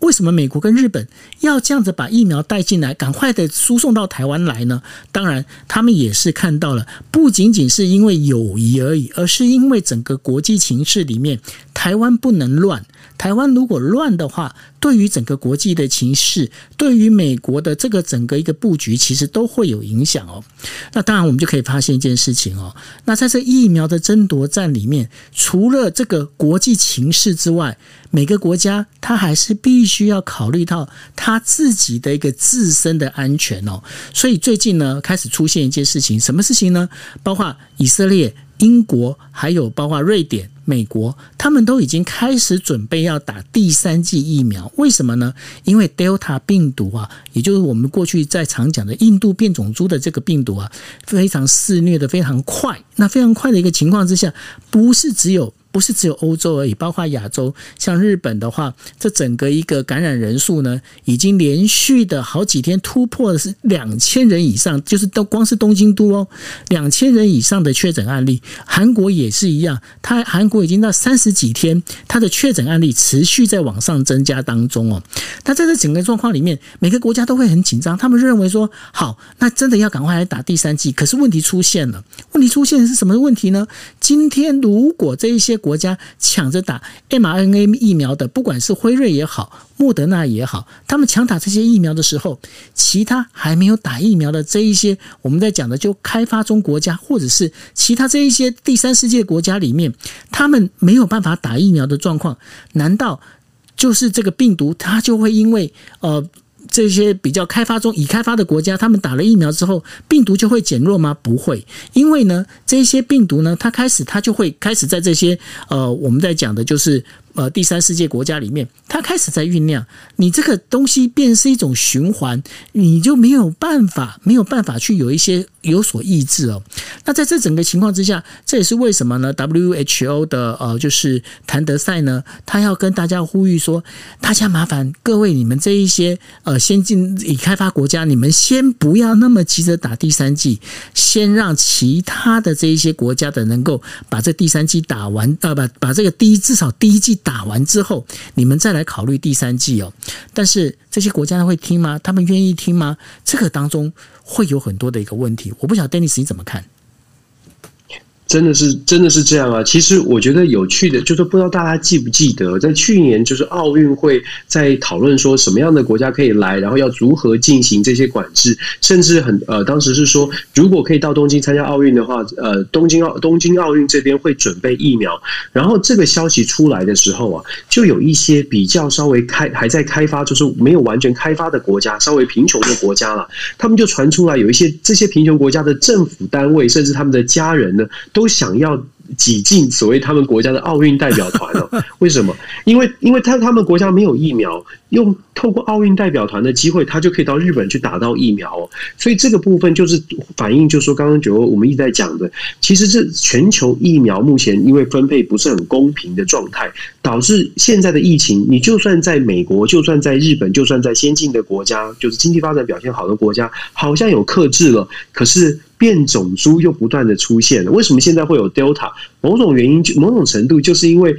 为什么美国跟日本要这样子把疫苗带进来，赶快的输送到台湾来呢？当然，他们也是看到了，不仅仅是因为友谊而已，而是因为整个国际情势里面，台湾不能乱。台湾如果乱的话，对于整个国际的情势，对于美国的这个整个一个布局，其实都会有影响哦。那当然，我们就可以发现一件事情哦。那在这疫苗的争夺战里面，除了这个国际情势之外，每个国家它还是必须要考虑到它自己的一个自身的安全哦。所以最近呢，开始出现一件事情，什么事情呢？包括以色列。英国还有包括瑞典、美国，他们都已经开始准备要打第三剂疫苗。为什么呢？因为 Delta 病毒啊，也就是我们过去在常讲的印度变种株的这个病毒啊，非常肆虐的非常快。那非常快的一个情况之下，不是只有不是只有欧洲而已，包括亚洲，像日本的话，这整个一个感染人数呢，已经连续的好几天突破的是两千人以上，就是都光是东京都哦，两千人以上的确诊案例。韩国也是一样，它韩国已经到三十几天，它的确诊案例持续在往上增加当中哦。那在这整个状况里面，每个国家都会很紧张，他们认为说，好，那真的要赶快来打第三剂。可是问题出现了，问题出现的是什么问题呢？今天如果这一些国家抢着打 mRNA 疫苗的，不管是辉瑞也好，莫德纳也好，他们抢打这些疫苗的时候，其他还没有打疫苗的这一些，我们在讲的就开发中国家，或者是其他这一些第三世界国家里面，他们没有办法打疫苗的状况，难道就是这个病毒它就会因为呃？这些比较开发中、已开发的国家，他们打了疫苗之后，病毒就会减弱吗？不会，因为呢，这些病毒呢，它开始它就会开始在这些呃，我们在讲的就是。呃，第三世界国家里面，它开始在酝酿。你这个东西变是一种循环，你就没有办法，没有办法去有一些有所抑制哦。那在这整个情况之下，这也是为什么呢？WHO 的呃，就是谭德赛呢，他要跟大家呼吁说，大家麻烦各位，你们这一些呃先进已开发国家，你们先不要那么急着打第三剂，先让其他的这一些国家的能够把这第三剂打完，呃，把把这个第一至少第一剂。打完之后，你们再来考虑第三季哦。但是这些国家会听吗？他们愿意听吗？这个当中会有很多的一个问题。我不晓得 Dennis 你怎么看？真的是真的是这样啊！其实我觉得有趣的，就是不知道大家记不记得，在去年就是奥运会在讨论说什么样的国家可以来，然后要如何进行这些管制，甚至很呃，当时是说如果可以到东京参加奥运的话，呃，东京奥东京奥运这边会准备疫苗。然后这个消息出来的时候啊，就有一些比较稍微开还在开发，就是没有完全开发的国家，稍微贫穷的国家了，他们就传出来有一些这些贫穷国家的政府单位，甚至他们的家人呢，都想要挤进所谓他们国家的奥运代表团哦。为什么？因为因为他他们国家没有疫苗，用透过奥运代表团的机会，他就可以到日本去打到疫苗哦。所以这个部分就是反映，就是说刚刚九欧我们一直在讲的，其实是全球疫苗目前因为分配不是很公平的状态，导致现在的疫情，你就算在美国，就算在日本，就算在先进的国家，就是经济发展表现好的国家，好像有克制了，可是。变种株又不断的出现了，为什么现在会有 Delta？某种原因，某种程度就是因为。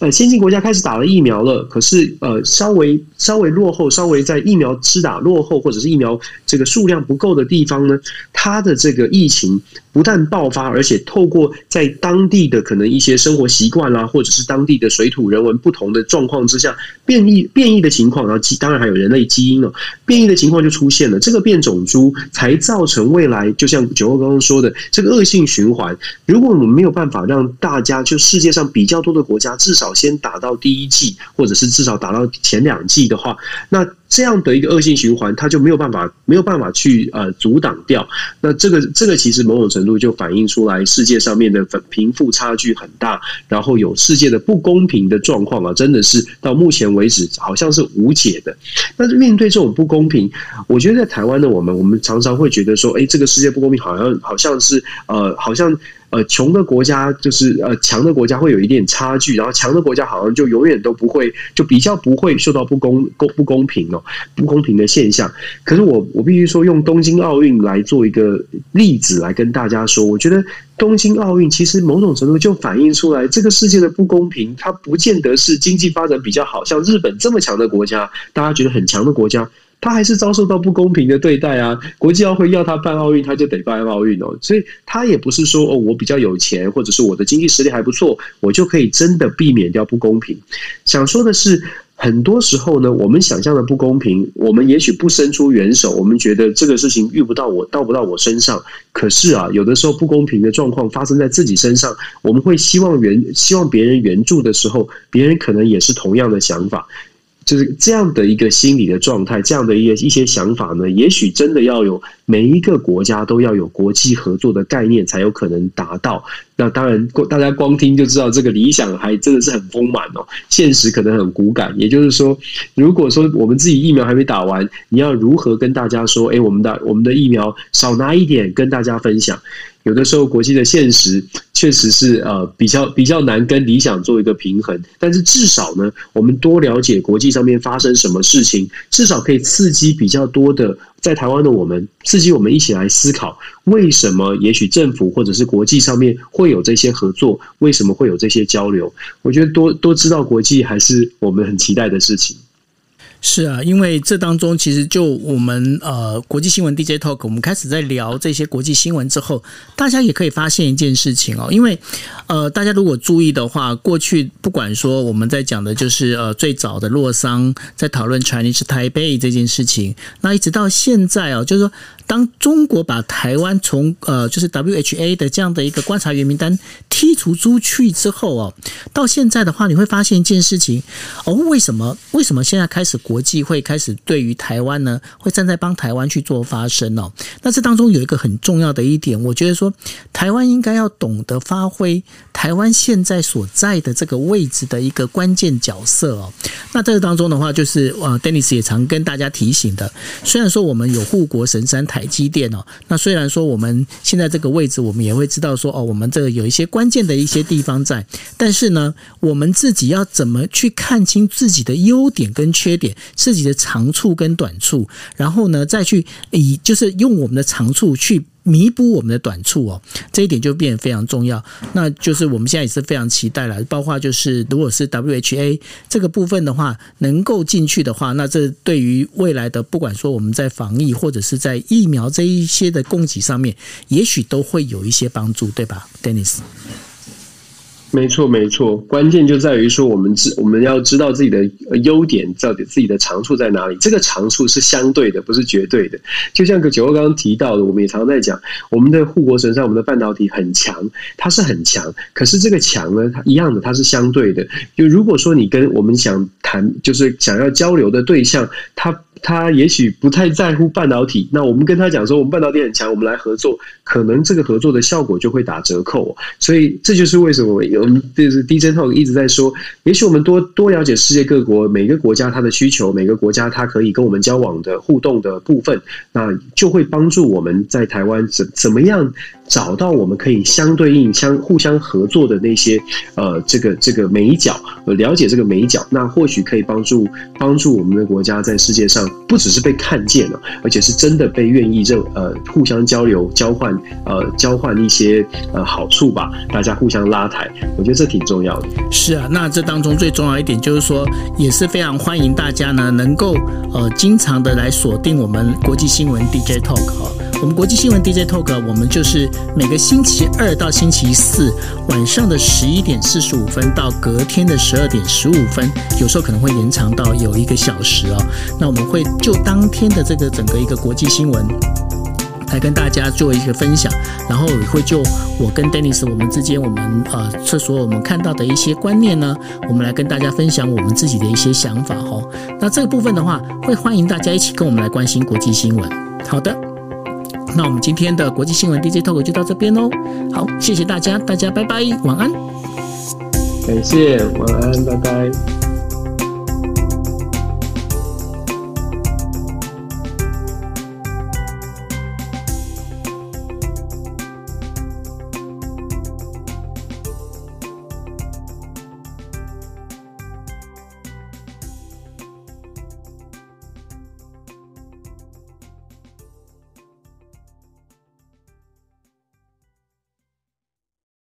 呃，先进国家开始打了疫苗了，可是呃，稍微稍微落后，稍微在疫苗施打落后，或者是疫苗这个数量不够的地方呢，它的这个疫情不但爆发，而且透过在当地的可能一些生活习惯啦，或者是当地的水土人文不同的状况之下，变异变异的情况，然后基当然还有人类基因了，变异的情况就出现了，这个变种株才造成未来就像九号刚刚说的这个恶性循环。如果我们没有办法让大家，就世界上比较多的国家。至少先打到第一季，或者是至少打到前两季的话，那这样的一个恶性循环，它就没有办法没有办法去呃阻挡掉。那这个这个其实某种程度就反映出来世界上面的贫富差距很大，然后有世界的不公平的状况啊，真的是到目前为止好像是无解的。但是面对这种不公平，我觉得在台湾的我们，我们常常会觉得说，哎，这个世界不公平，好像好像是呃，好像。呃，穷的国家就是呃，强的国家会有一点差距，然后强的国家好像就永远都不会，就比较不会受到不公公不公平哦，不公平的现象。可是我我必须说，用东京奥运来做一个例子来跟大家说，我觉得东京奥运其实某种程度就反映出来，这个世界的不公平，它不见得是经济发展比较好，像日本这么强的国家，大家觉得很强的国家。他还是遭受到不公平的对待啊！国际奥会要他办奥运，他就得办奥运哦。所以他也不是说哦，我比较有钱，或者是我的经济实力还不错，我就可以真的避免掉不公平。想说的是，很多时候呢，我们想象的不公平，我们也许不伸出援手，我们觉得这个事情遇不到我，到不到我身上。可是啊，有的时候不公平的状况发生在自己身上，我们会希望援，希望别人援助的时候，别人可能也是同样的想法。就是这样的一个心理的状态，这样的一个一些想法呢，也许真的要有每一个国家都要有国际合作的概念，才有可能达到。那当然，大家光听就知道这个理想还真的是很丰满哦，现实可能很骨感。也就是说，如果说我们自己疫苗还没打完，你要如何跟大家说？哎，我们的我们的疫苗少拿一点，跟大家分享。有的时候国际的现实确实是呃比较比较难跟理想做一个平衡。但是至少呢，我们多了解国际上面发生什么事情，至少可以刺激比较多的在台湾的我们，刺激我们一起来思考，为什么也许政府或者是国际上面会有这些合作，为什么会有这些交流？我觉得多多知道国际还是我们很期待的事情。是啊，因为这当中其实就我们呃国际新闻 DJ Talk，我们开始在聊这些国际新闻之后，大家也可以发现一件事情哦，因为呃大家如果注意的话，过去不管说我们在讲的就是呃最早的洛桑在讨论 Chinese Taipei 这件事情，那一直到现在哦，就是说当中国把台湾从呃就是 WHA 的这样的一个观察员名单剔除出去之后哦，到现在的话，你会发现一件事情哦，为什么为什么现在开始？国际会开始对于台湾呢，会站在帮台湾去做发声哦。那这当中有一个很重要的一点，我觉得说台湾应该要懂得发挥台湾现在所在的这个位置的一个关键角色哦。那这个当中的话，就是呃，Dennis 也常跟大家提醒的。虽然说我们有护国神山台积电哦，那虽然说我们现在这个位置，我们也会知道说哦，我们这个有一些关键的一些地方在，但是呢，我们自己要怎么去看清自己的优点跟缺点？自己的长处跟短处，然后呢，再去以就是用我们的长处去弥补我们的短处哦，这一点就变得非常重要。那就是我们现在也是非常期待了，包括就是如果是 WHA 这个部分的话，能够进去的话，那这对于未来的不管说我们在防疫或者是在疫苗这一些的供给上面，也许都会有一些帮助，对吧，Dennis？没错，没错，关键就在于说，我们知我们要知道自己的优点，到底自己的长处在哪里。这个长处是相对的，不是绝对的。就像个九欧刚刚提到的，我们也常在讲，我们的护国神山，我们的半导体很强，它是很强。可是这个强呢，它一样的，它是相对的。就如果说你跟我们想谈，就是想要交流的对象，他。他也许不太在乎半导体，那我们跟他讲说，我们半导体很强，我们来合作，可能这个合作的效果就会打折扣。所以这就是为什么我们就是 DJ Talk 一直在说，也许我们多多了解世界各国每个国家它的需求，每个国家它可以跟我们交往的互动的部分，那就会帮助我们在台湾怎怎么样找到我们可以相对应、相互相合作的那些呃这个这个美角，了解这个美角，那或许可以帮助帮助我们的国家在世界上。不只是被看见了，而且是真的被愿意认呃互相交流、交换呃交换一些呃好处吧，大家互相拉抬，我觉得这挺重要的。是啊，那这当中最重要一点就是说，也是非常欢迎大家呢能够呃经常的来锁定我们国际新闻 DJ Talk 哈。我们国际新闻 DJ Talk，我们就是每个星期二到星期四晚上的十一点四十五分到隔天的十二点十五分，有时候可能会延长到有一个小时哦。那我们会就当天的这个整个一个国际新闻来跟大家做一个分享，然后也会就我跟 Dennis 我们之间我们呃厕所我们看到的一些观念呢，我们来跟大家分享我们自己的一些想法哦。那这个部分的话，会欢迎大家一起跟我们来关心国际新闻。好的。那我们今天的国际新闻 DJ Talk 就到这边喽。好，谢谢大家，大家拜拜，晚安。感谢，晚安，拜拜。